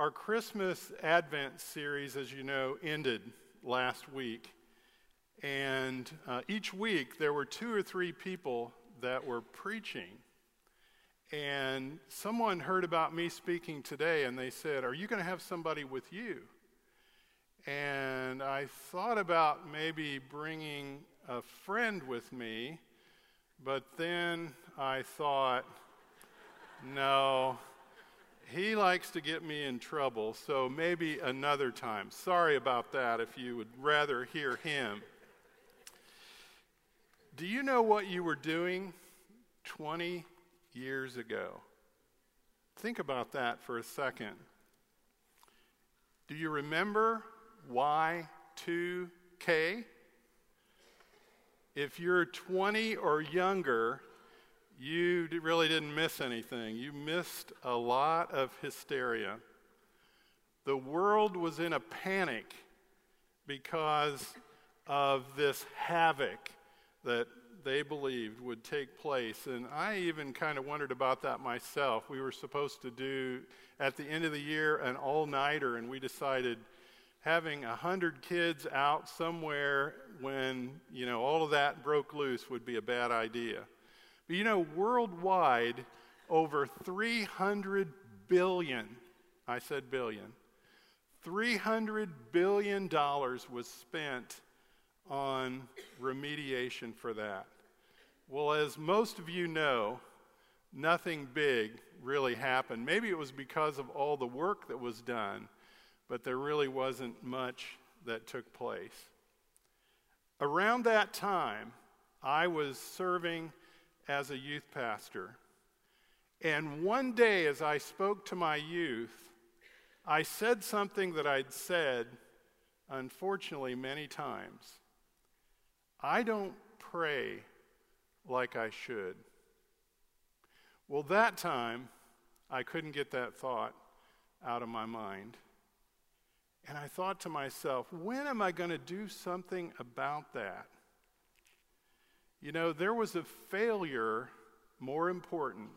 Our Christmas Advent series, as you know, ended last week. And uh, each week there were two or three people that were preaching. And someone heard about me speaking today and they said, Are you going to have somebody with you? And I thought about maybe bringing a friend with me, but then I thought, no, he likes to get me in trouble, so maybe another time. Sorry about that if you would rather hear him. Do you know what you were doing 20 years ago? Think about that for a second. Do you remember Y2K? If you're 20 or younger, you really didn't miss anything. You missed a lot of hysteria. The world was in a panic because of this havoc that they believed would take place. And I even kind of wondered about that myself. We were supposed to do, at the end of the year, an all nighter, and we decided having a hundred kids out somewhere when you know all of that broke loose would be a bad idea. But you know, worldwide, over 300 billion, I said billion, 300 billion dollars was spent on remediation for that. Well, as most of you know, nothing big really happened. Maybe it was because of all the work that was done but there really wasn't much that took place. Around that time, I was serving as a youth pastor. And one day, as I spoke to my youth, I said something that I'd said, unfortunately, many times. I don't pray like I should. Well, that time, I couldn't get that thought out of my mind. And I thought to myself, when am I going to do something about that? You know, there was a failure more important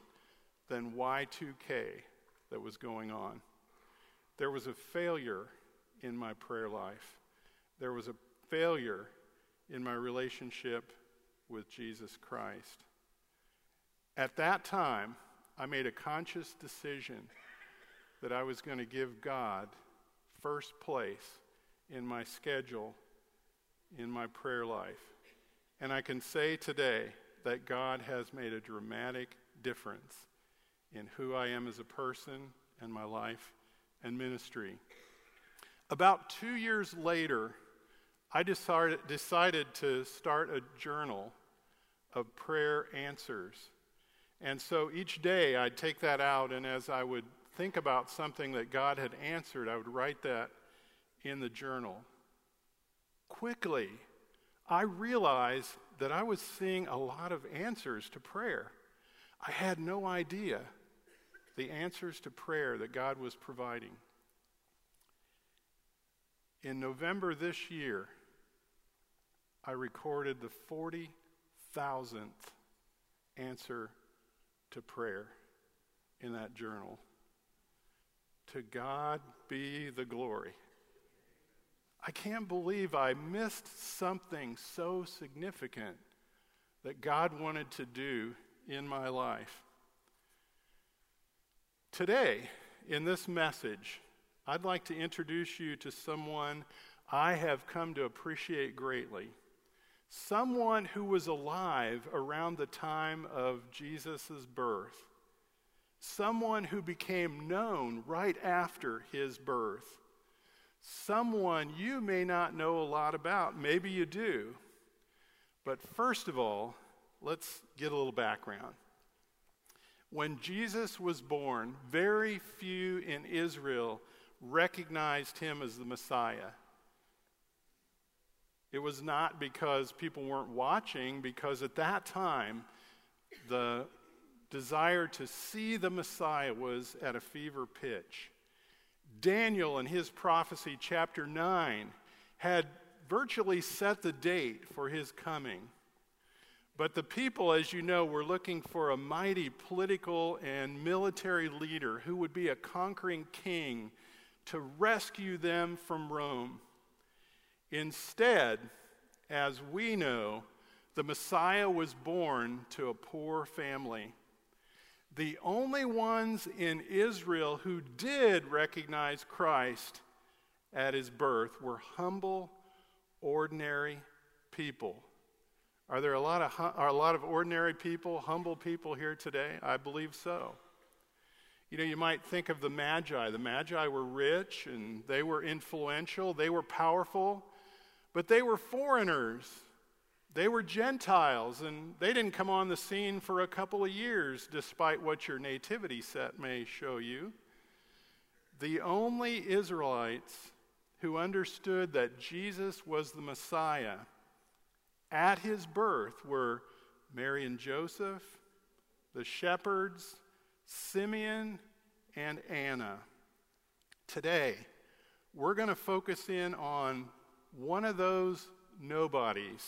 than Y2K that was going on. There was a failure in my prayer life. There was a failure in my relationship with Jesus Christ. At that time, I made a conscious decision that I was going to give God first place in my schedule, in my prayer life. And I can say today that God has made a dramatic difference in who I am as a person and my life and ministry. About two years later, I decided, decided to start a journal of prayer answers. And so each day I'd take that out, and as I would think about something that God had answered, I would write that in the journal. Quickly, I realized that I was seeing a lot of answers to prayer. I had no idea the answers to prayer that God was providing. In November this year, I recorded the 40,000th answer to prayer in that journal. To God be the glory. I can't believe I missed something so significant that God wanted to do in my life. Today, in this message, I'd like to introduce you to someone I have come to appreciate greatly. Someone who was alive around the time of Jesus' birth someone who became known right after his birth, someone you may not know a lot about. Maybe you do. But first of all, let's get a little background. When Jesus was born, very few in Israel recognized him as the Messiah. It was not because people weren't watching, because at that time, the desire to see the Messiah was at a fever pitch. Daniel, in his prophecy, chapter 9, had virtually set the date for his coming. But the people, as you know, were looking for a mighty political and military leader who would be a conquering king to rescue them from Rome. Instead, as we know, the Messiah was born to a poor family. The only ones in Israel who did recognize Christ at his birth were humble, ordinary people. Are there a lot of, are a lot of ordinary people, humble people here today? I believe so. You know, you might think of the Magi. The Magi were rich and they were influential, they were powerful, but they were foreigners. They were Gentiles, and they didn't come on the scene for a couple of years, despite what your nativity set may show you. The only Israelites who understood that Jesus was the Messiah at his birth were Mary and Joseph, the shepherds, Simeon, and Anna. Today, we're going to focus in on one of those nobodies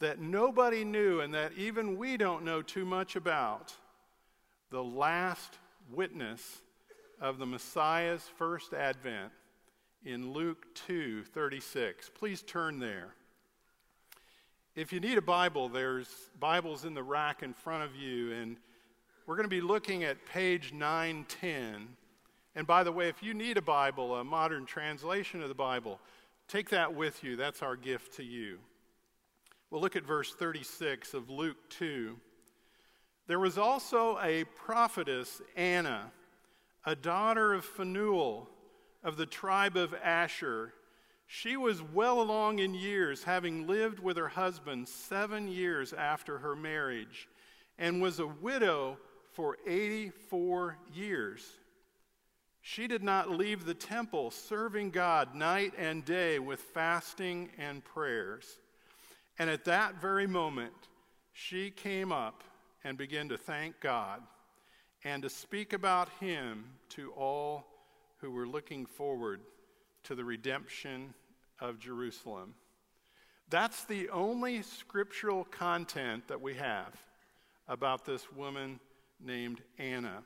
that nobody knew and that even we don't know too much about the last witness of the Messiah's first advent in Luke 2:36. Please turn there. If you need a Bible, there's Bibles in the rack in front of you and we're going to be looking at page 910. And by the way, if you need a Bible, a modern translation of the Bible, take that with you. That's our gift to you. We'll look at verse 36 of Luke 2. There was also a prophetess, Anna, a daughter of Phanuel of the tribe of Asher. She was well along in years, having lived with her husband seven years after her marriage, and was a widow for 84 years. She did not leave the temple, serving God night and day with fasting and prayers. And at that very moment, she came up and began to thank God and to speak about Him to all who were looking forward to the redemption of Jerusalem. That's the only scriptural content that we have about this woman named Anna.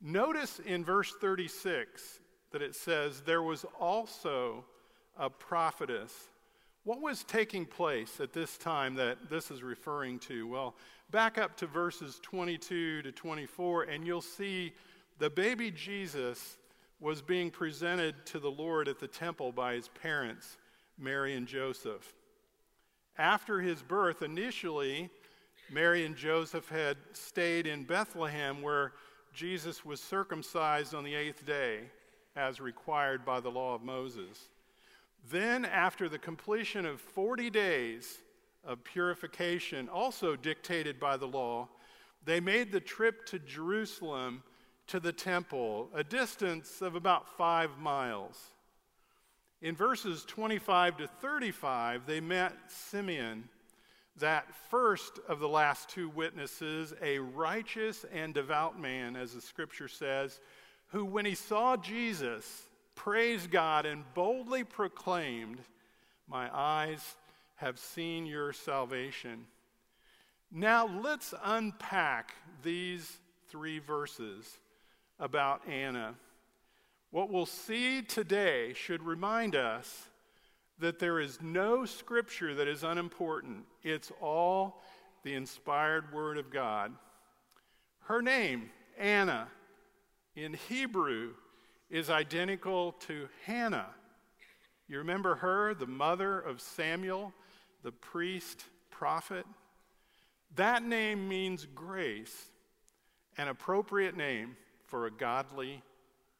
Notice in verse 36 that it says, There was also a prophetess what was taking place at this time that this is referring to? Well, back up to verses 22 to 24, and you'll see the baby Jesus was being presented to the Lord at the temple by his parents, Mary and Joseph. After his birth, initially, Mary and Joseph had stayed in Bethlehem where Jesus was circumcised on the eighth day, as required by the law of Moses. Then, after the completion of 40 days of purification, also dictated by the law, they made the trip to Jerusalem to the temple, a distance of about five miles. In verses 25 to 35, they met Simeon, that first of the last two witnesses, a righteous and devout man, as the scripture says, who, when he saw Jesus, praised God and boldly proclaimed, My eyes have seen your salvation. Now let's unpack these three verses about Anna. What we'll see today should remind us that there is no scripture that is unimportant. It's all the inspired word of God. Her name, Anna, in Hebrew is identical to Hannah. You remember her, the mother of Samuel, the priest, prophet? That name means grace, an appropriate name for a godly,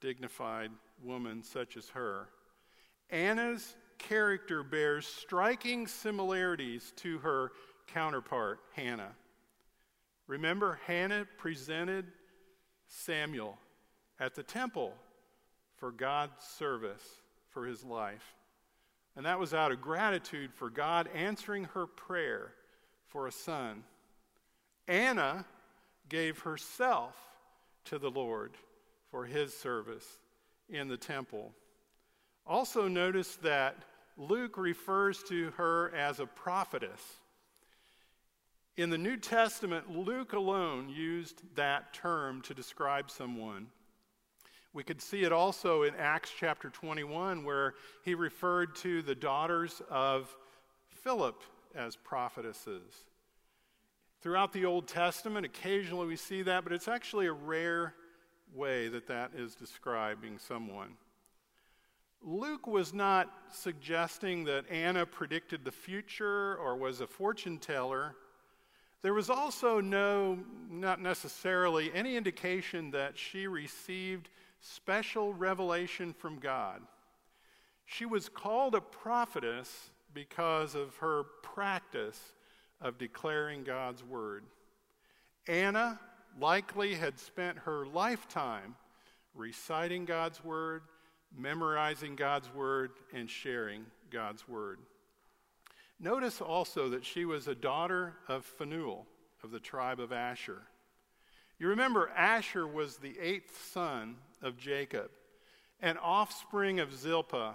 dignified woman such as her. Anna's character bears striking similarities to her counterpart, Hannah. Remember, Hannah presented Samuel at the temple for God's service for his life. And that was out of gratitude for God answering her prayer for a son. Anna gave herself to the Lord for his service in the temple. Also, notice that Luke refers to her as a prophetess. In the New Testament, Luke alone used that term to describe someone. We could see it also in Acts chapter 21, where he referred to the daughters of Philip as prophetesses. Throughout the Old Testament, occasionally we see that, but it's actually a rare way that that is describing someone. Luke was not suggesting that Anna predicted the future or was a fortune teller. There was also no, not necessarily, any indication that she received special revelation from God. She was called a prophetess because of her practice of declaring God's word. Anna likely had spent her lifetime reciting God's word, memorizing God's word, and sharing God's word. Notice also that she was a daughter of Phanuel of the tribe of Asher. You remember, Asher was the eighth son of Jacob, an offspring of Zilpah,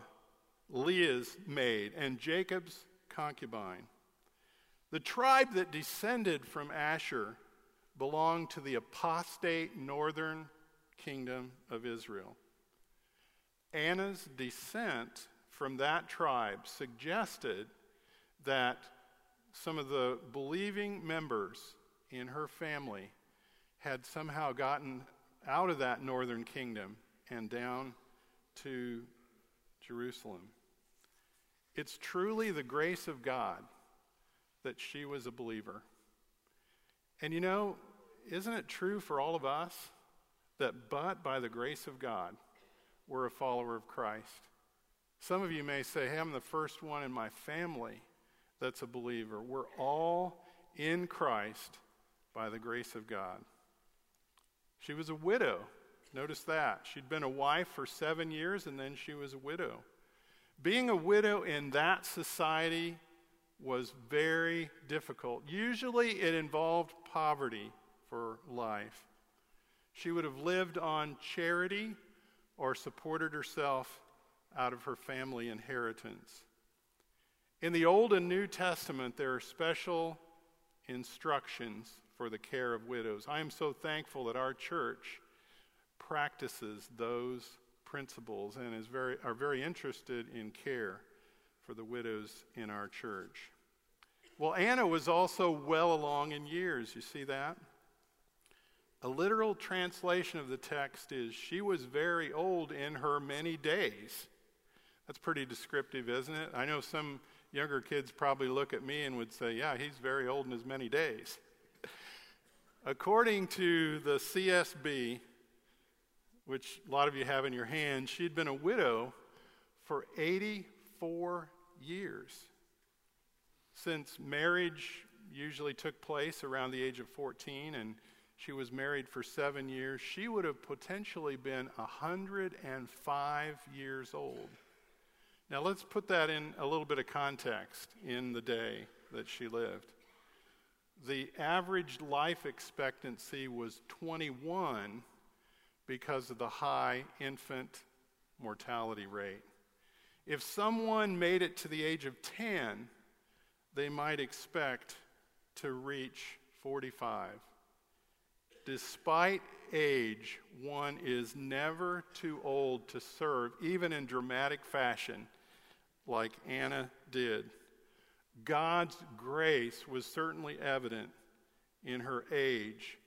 Leah's maid, and Jacob's concubine. The tribe that descended from Asher belonged to the apostate northern kingdom of Israel. Anna's descent from that tribe suggested that some of the believing members in her family had somehow gotten out of that northern kingdom and down to Jerusalem. It's truly the grace of God that she was a believer. And you know, isn't it true for all of us that but by the grace of God, we're a follower of Christ? Some of you may say, hey, I'm the first one in my family that's a believer. We're all in Christ by the grace of God. She was a widow. Notice that. She'd been a wife for seven years and then she was a widow. Being a widow in that society was very difficult. Usually it involved poverty for life. She would have lived on charity or supported herself out of her family inheritance. In the Old and New Testament, there are special instructions for the care of widows. I am so thankful that our church practices those principles and is very, are very interested in care for the widows in our church. Well, Anna was also well along in years. You see that? A literal translation of the text is she was very old in her many days. That's pretty descriptive, isn't it? I know some younger kids probably look at me and would say, Yeah, he's very old in his many days. According to the CSB, which a lot of you have in your hand, she'd been a widow for 84 years. Since marriage usually took place around the age of 14 and she was married for seven years, she would have potentially been 105 years old. Now, let's put that in a little bit of context in the day that she lived. The average life expectancy was 21 because of the high infant mortality rate. If someone made it to the age of 10, they might expect to reach 45. Despite age, one is never too old to serve, even in dramatic fashion like Anna did. God's grace was certainly evident in her age.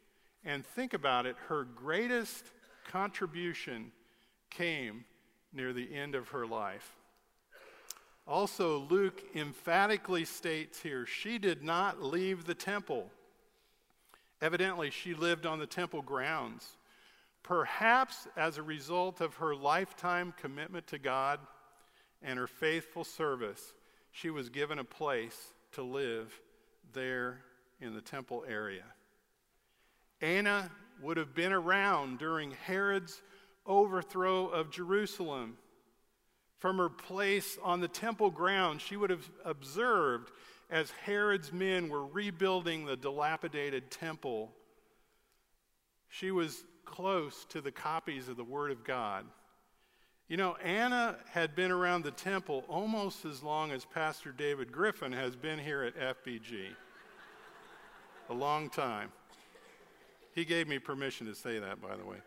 And think about it, her greatest contribution came near the end of her life. Also, Luke emphatically states here she did not leave the temple. Evidently, she lived on the temple grounds. Perhaps as a result of her lifetime commitment to God and her faithful service, she was given a place to live there in the temple area. Anna would have been around during Herod's overthrow of Jerusalem. From her place on the temple ground, she would have observed as Herod's men were rebuilding the dilapidated temple. She was close to the copies of the Word of God you know, Anna had been around the temple almost as long as Pastor David Griffin has been here at FBG. a long time. He gave me permission to say that, by the way.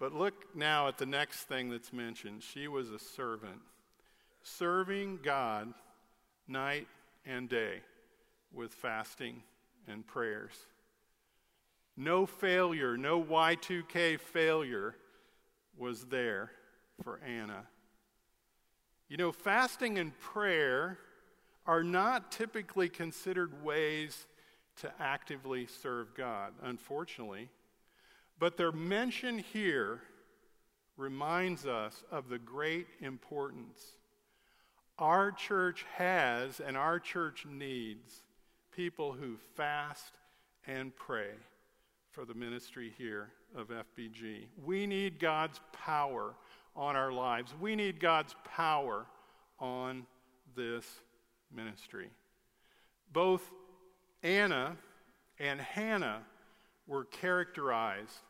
But look now at the next thing that's mentioned. She was a servant, serving God night and day with fasting and prayers. No failure, no Y2K failure was there for Anna. You know, fasting and prayer are not typically considered ways to actively serve God, unfortunately. But their mention here reminds us of the great importance our church has and our church needs people who fast and pray for the ministry here of FBG. We need God's power on our lives. We need God's power on this ministry. Both Anna and Hannah were characterized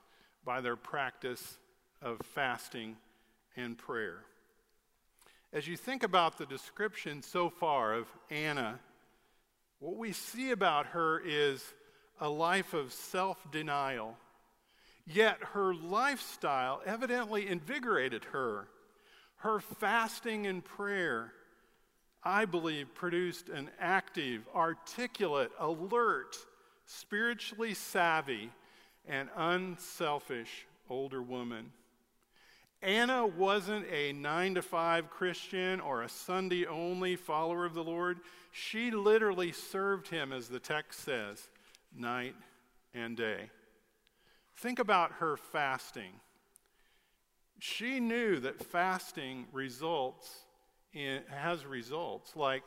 by their practice of fasting and prayer. As you think about the description so far of Anna, what we see about her is a life of self denial. Yet her lifestyle evidently invigorated her. Her fasting and prayer, I believe, produced an active, articulate, alert, spiritually savvy, and unselfish older woman. Anna wasn't a nine to five Christian or a Sunday only follower of the Lord. She literally served him, as the text says, night and day. Think about her fasting. She knew that fasting results in, has results, like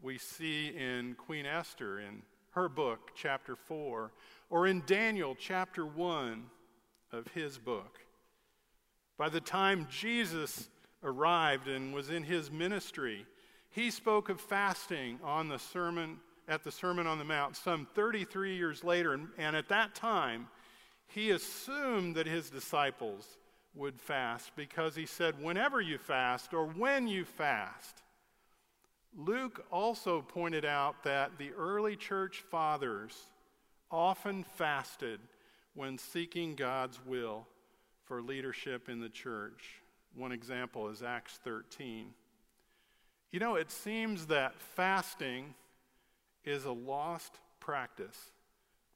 we see in Queen Esther in her book, chapter 4, or in Daniel chapter 1 of his book. By the time Jesus arrived and was in his ministry, he spoke of fasting on the sermon at the Sermon on the Mount some 33 years later, and, and at that time, he assumed that his disciples would fast because he said, Whenever you fast or when you fast. Luke also pointed out that the early church fathers often fasted when seeking God's will for leadership in the church. One example is Acts 13. You know, it seems that fasting is a lost practice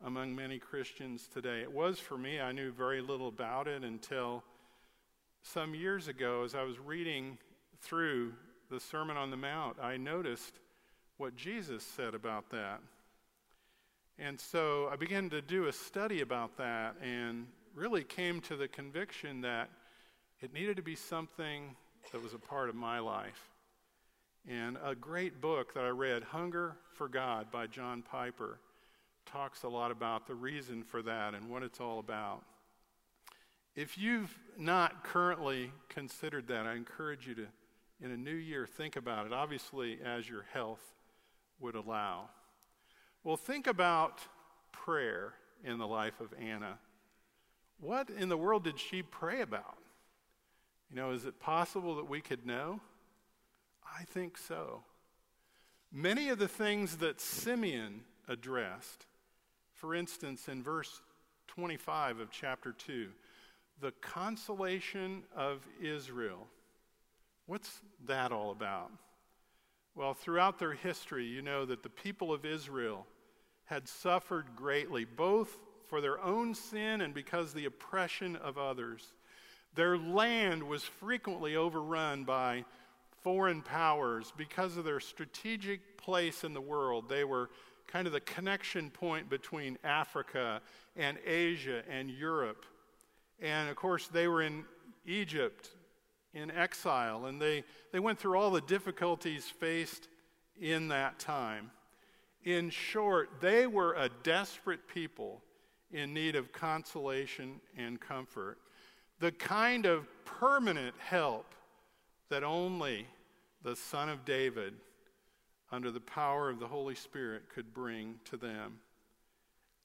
among many Christians today. It was for me. I knew very little about it until some years ago as I was reading through the Sermon on the Mount. I noticed what Jesus said about that. And so I began to do a study about that and really came to the conviction that it needed to be something that was a part of my life. And a great book that I read, Hunger for God by John Piper, talks a lot about the reason for that and what it's all about. If you've not currently considered that, I encourage you to, in a new year, think about it, obviously, as your health would allow. Well, think about prayer in the life of Anna. What in the world did she pray about? You know, is it possible that we could know? I think so. Many of the things that Simeon addressed, for instance, in verse 25 of chapter 2, the consolation of Israel. What's that all about? Well, throughout their history, you know that the people of Israel had suffered greatly, both for their own sin and because the oppression of others. Their land was frequently overrun by foreign powers because of their strategic place in the world. They were kind of the connection point between Africa and Asia and Europe. And of course, they were in Egypt in exile, and they, they went through all the difficulties faced in that time. In short, they were a desperate people in need of consolation and comfort, the kind of permanent help that only the Son of David, under the power of the Holy Spirit, could bring to them.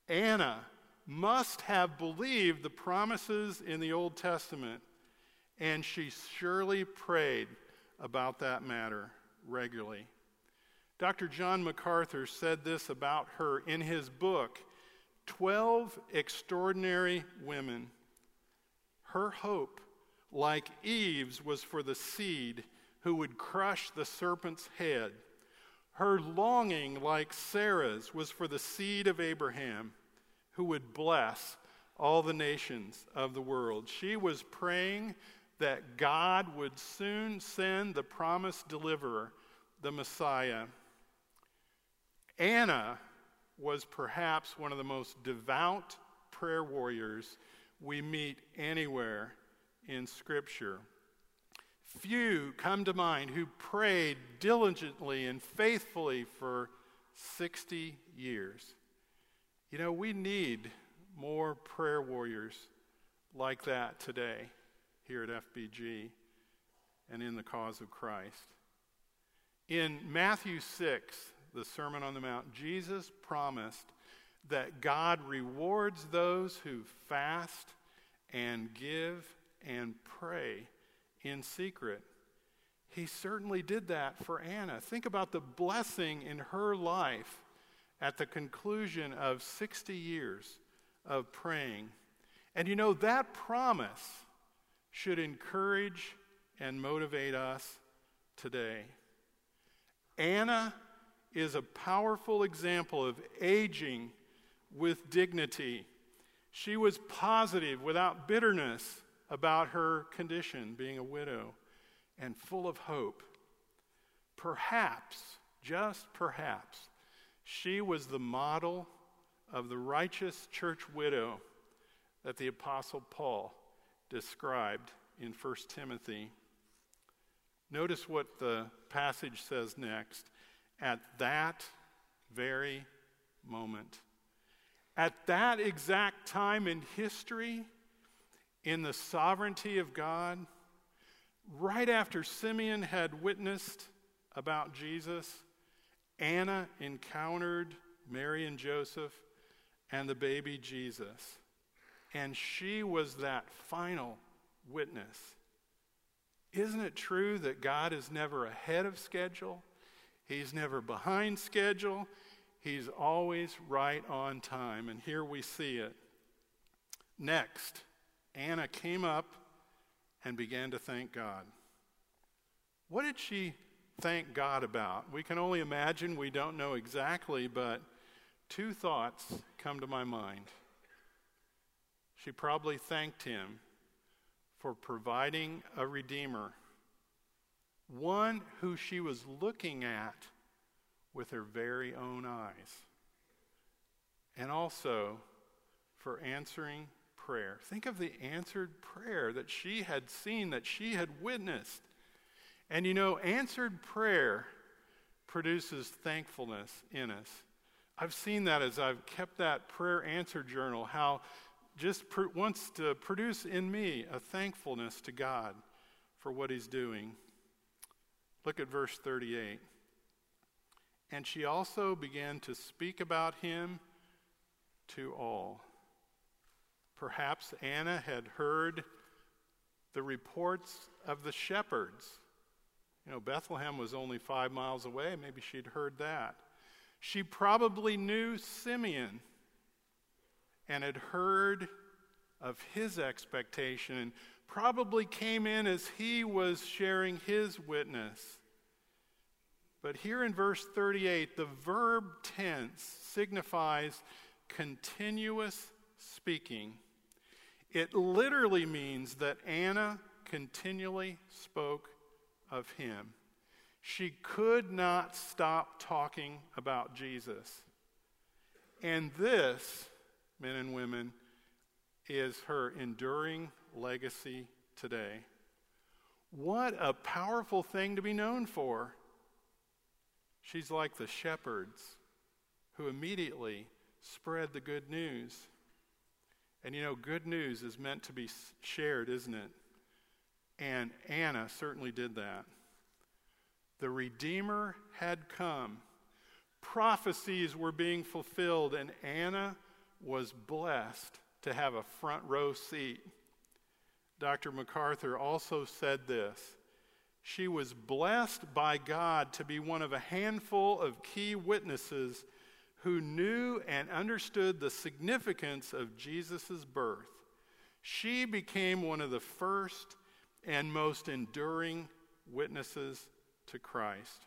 Anna must have believed the promises in the Old Testament, and she surely prayed about that matter regularly. Dr. John MacArthur said this about her in his book 12 Extraordinary Women. Her hope, like Eve's, was for the seed who would crush the serpent's head. Her longing, like Sarah's, was for the seed of Abraham who would bless all the nations of the world. She was praying that God would soon send the promised deliverer, the Messiah. Anna was perhaps one of the most devout prayer warriors we meet anywhere in Scripture. Few come to mind who prayed diligently and faithfully for 60 years. You know, we need more prayer warriors like that today here at FBG and in the cause of Christ. In Matthew 6, the Sermon on the Mount, Jesus promised that God rewards those who fast and give and pray in secret. He certainly did that for Anna. Think about the blessing in her life at the conclusion of 60 years of praying. And you know, that promise should encourage and motivate us today. Anna is a powerful example of aging with dignity. She was positive, without bitterness, about her condition, being a widow, and full of hope. Perhaps, just perhaps, she was the model of the righteous church widow that the Apostle Paul described in 1 Timothy. Notice what the passage says next. At that very moment, at that exact time in history, in the sovereignty of God, right after Simeon had witnessed about Jesus, Anna encountered Mary and Joseph and the baby Jesus. And she was that final witness. Isn't it true that God is never ahead of schedule? He's never behind schedule. He's always right on time. And here we see it. Next, Anna came up and began to thank God. What did she thank God about? We can only imagine, we don't know exactly, but two thoughts come to my mind. She probably thanked him for providing a Redeemer, one who she was looking at with her very own eyes, and also for answering prayer. Think of the answered prayer that she had seen, that she had witnessed. And you know, answered prayer produces thankfulness in us. I've seen that as I've kept that prayer answer journal, how just pr- wants to produce in me a thankfulness to God for what He's doing. Look at verse 38. And she also began to speak about him to all. Perhaps Anna had heard the reports of the shepherds. You know, Bethlehem was only five miles away. Maybe she'd heard that. She probably knew Simeon and had heard of his expectation and probably came in as he was sharing his witness. But here in verse 38, the verb tense signifies continuous speaking. It literally means that Anna continually spoke of him. She could not stop talking about Jesus. And this, men and women, is her enduring legacy today. What a powerful thing to be known for. She's like the shepherds who immediately spread the good news. And you know, good news is meant to be shared, isn't it? And Anna certainly did that. The Redeemer had come. Prophecies were being fulfilled, and Anna was blessed to have a front row seat. Dr. MacArthur also said this she was blessed by God to be one of a handful of key witnesses who knew and understood the significance of Jesus' birth. She became one of the first and most enduring witnesses to Christ.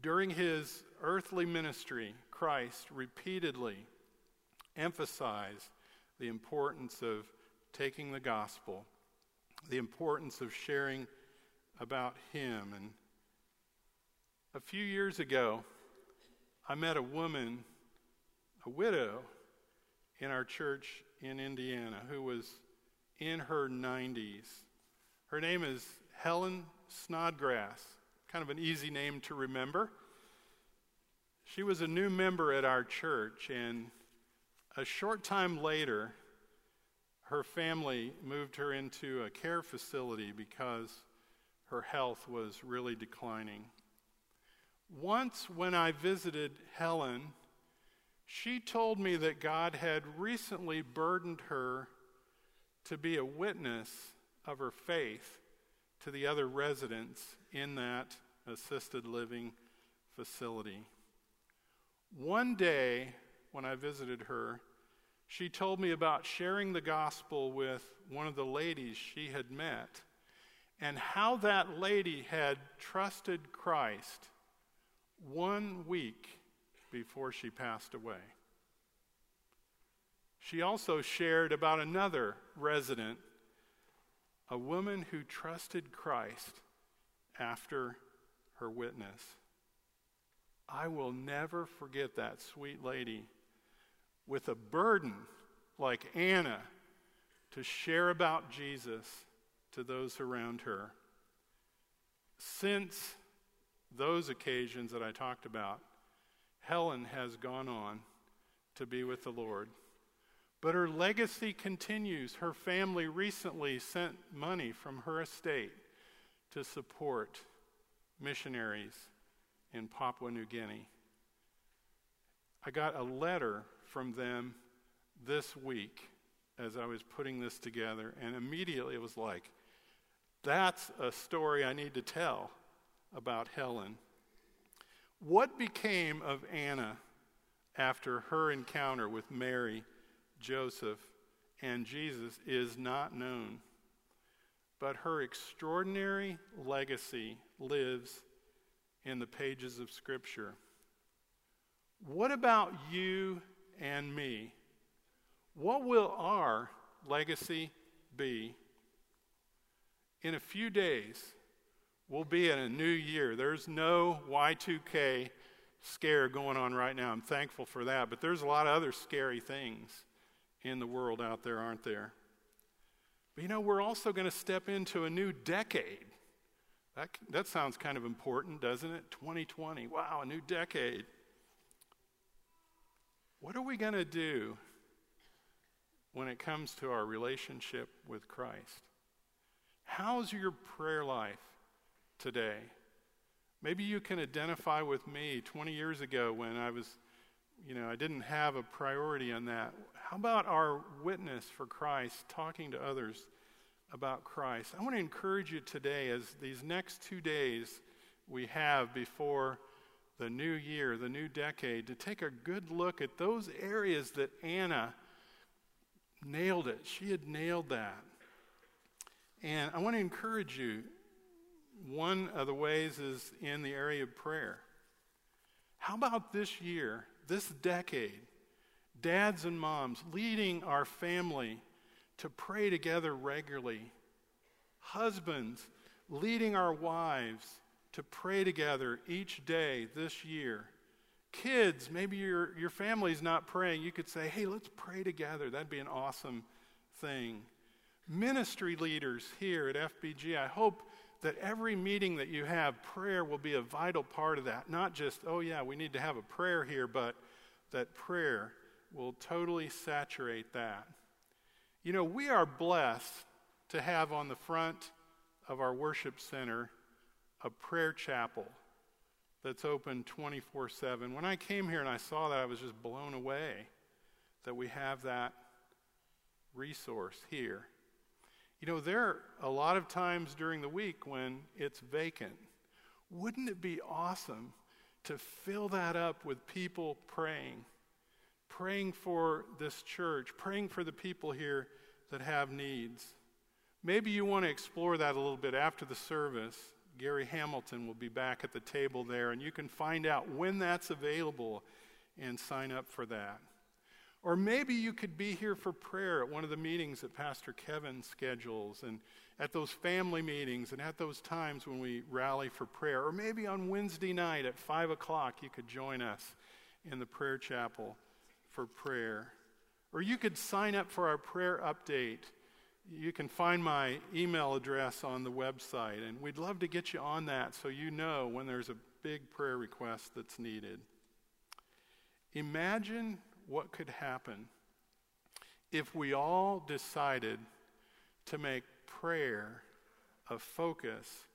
During his earthly ministry, Christ repeatedly emphasized the importance of taking the gospel, the importance of sharing about him. And a few years ago, I met a woman, a widow, in our church in Indiana who was in her 90s. Her name is Helen Snodgrass, kind of an easy name to remember. She was a new member at our church, and a short time later, her family moved her into a care facility because her health was really declining. Once, when I visited Helen, she told me that God had recently burdened her to be a witness of her faith to the other residents in that assisted living facility. One day, when I visited her, she told me about sharing the gospel with one of the ladies she had met and how that lady had trusted Christ one week before she passed away. She also shared about another resident, a woman who trusted Christ after her witness. I will never forget that sweet lady with a burden like Anna to share about Jesus to those around her. Since those occasions that I talked about, Helen has gone on to be with the Lord. But her legacy continues. Her family recently sent money from her estate to support missionaries in Papua New Guinea. I got a letter from them this week as I was putting this together, and immediately it was like, that's a story I need to tell about Helen. What became of Anna after her encounter with Mary, Joseph, and Jesus is not known. But her extraordinary legacy lives in the pages of Scripture. What about you and me? What will our legacy be? In a few days, we'll be in a new year. There's no Y2K scare going on right now. I'm thankful for that. But there's a lot of other scary things in the world out there, aren't there? But you know, we're also going to step into a new decade. That, that sounds kind of important, doesn't it? 2020. Wow, a new decade. What are we going to do when it comes to our relationship with Christ? How's your prayer life today? Maybe you can identify with me 20 years ago when I was, you know, I didn't have a priority on that. How about our witness for Christ, talking to others about Christ? I want to encourage you today as these next two days we have before the new year, the new decade, to take a good look at those areas that Anna nailed it. She had nailed that. And I want to encourage you. One of the ways is in the area of prayer. How about this year, this decade, dads and moms leading our family to pray together regularly? Husbands leading our wives to pray together each day this year. Kids, maybe your, your family's not praying. You could say, hey, let's pray together. That'd be an awesome thing ministry leaders here at FBG, I hope that every meeting that you have, prayer will be a vital part of that. Not just, oh, yeah, we need to have a prayer here, but that prayer will totally saturate that. You know, we are blessed to have on the front of our worship center a prayer chapel that's open 24 7. When I came here and I saw that, I was just blown away that we have that resource here. You know, there are a lot of times during the week when it's vacant. Wouldn't it be awesome to fill that up with people praying? Praying for this church, praying for the people here that have needs. Maybe you want to explore that a little bit after the service. Gary Hamilton will be back at the table there, and you can find out when that's available and sign up for that. Or maybe you could be here for prayer at one of the meetings that Pastor Kevin schedules, and at those family meetings, and at those times when we rally for prayer. Or maybe on Wednesday night at 5 o'clock, you could join us in the prayer chapel for prayer. Or you could sign up for our prayer update. You can find my email address on the website, and we'd love to get you on that so you know when there's a big prayer request that's needed. Imagine what could happen if we all decided to make prayer a focus,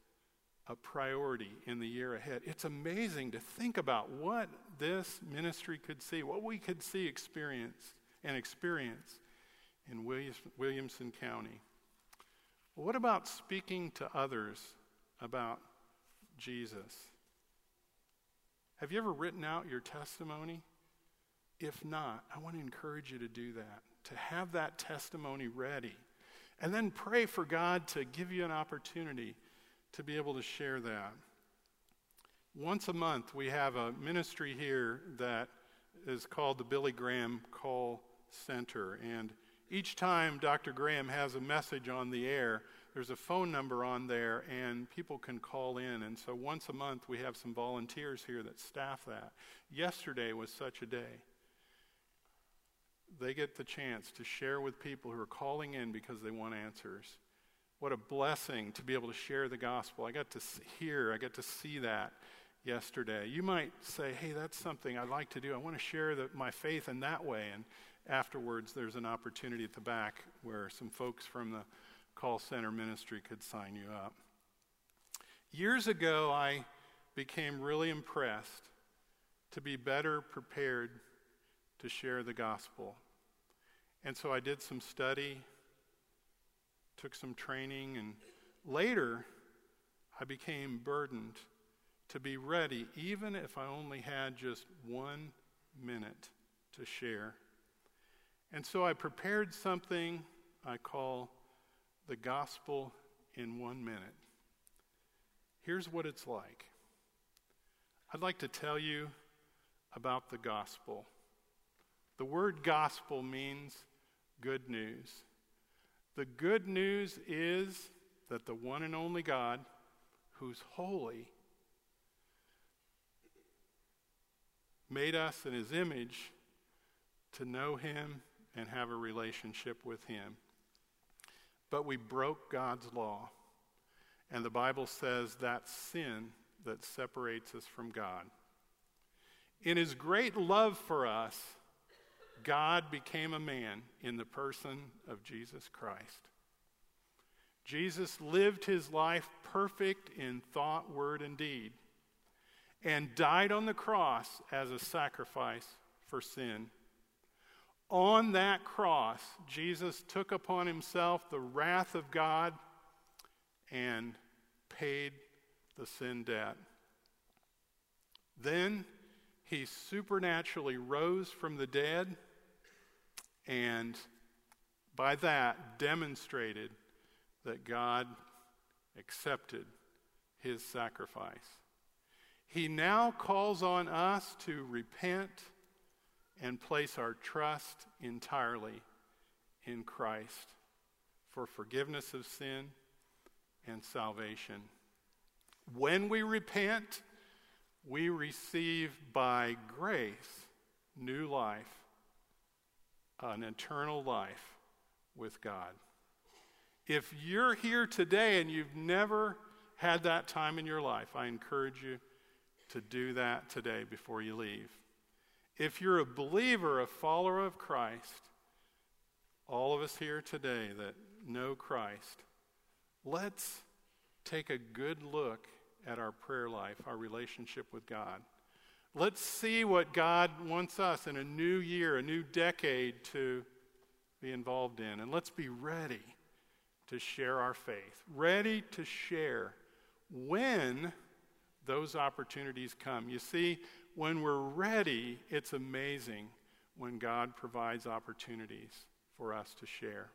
a priority in the year ahead. It's amazing to think about what this ministry could see, what we could see experience and experience in Williamson County. what about speaking to others about Jesus? Have you ever written out your testimony? If not, I want to encourage you to do that, to have that testimony ready. And then pray for God to give you an opportunity to be able to share that. Once a month, we have a ministry here that is called the Billy Graham Call Center. And each time Dr. Graham has a message on the air, there's a phone number on there, and people can call in. And so once a month, we have some volunteers here that staff that. Yesterday was such a day they get the chance to share with people who are calling in because they want answers. What a blessing to be able to share the gospel. I got to hear, I got to see that yesterday. You might say, hey, that's something I'd like to do. I want to share the, my faith in that way. And afterwards, there's an opportunity at the back where some folks from the call center ministry could sign you up. Years ago, I became really impressed to be better prepared to share the gospel. And so I did some study, took some training, and later I became burdened to be ready, even if I only had just one minute to share. And so I prepared something I call the gospel in one minute. Here's what it's like I'd like to tell you about the gospel. The word gospel means good news. The good news is that the one and only God, who's holy, made us in his image to know him and have a relationship with him. But we broke God's law. And the Bible says that's sin that separates us from God. In his great love for us, God became a man in the person of Jesus Christ. Jesus lived his life perfect in thought, word, and deed, and died on the cross as a sacrifice for sin. On that cross, Jesus took upon himself the wrath of God and paid the sin debt. Then he supernaturally rose from the dead and by that demonstrated that God accepted his sacrifice. He now calls on us to repent and place our trust entirely in Christ for forgiveness of sin and salvation. When we repent, we receive by grace new life an eternal life with God. If you're here today and you've never had that time in your life, I encourage you to do that today before you leave. If you're a believer, a follower of Christ, all of us here today that know Christ, let's take a good look at our prayer life, our relationship with God. Let's see what God wants us in a new year, a new decade to be involved in. And let's be ready to share our faith, ready to share when those opportunities come. You see, when we're ready, it's amazing when God provides opportunities for us to share.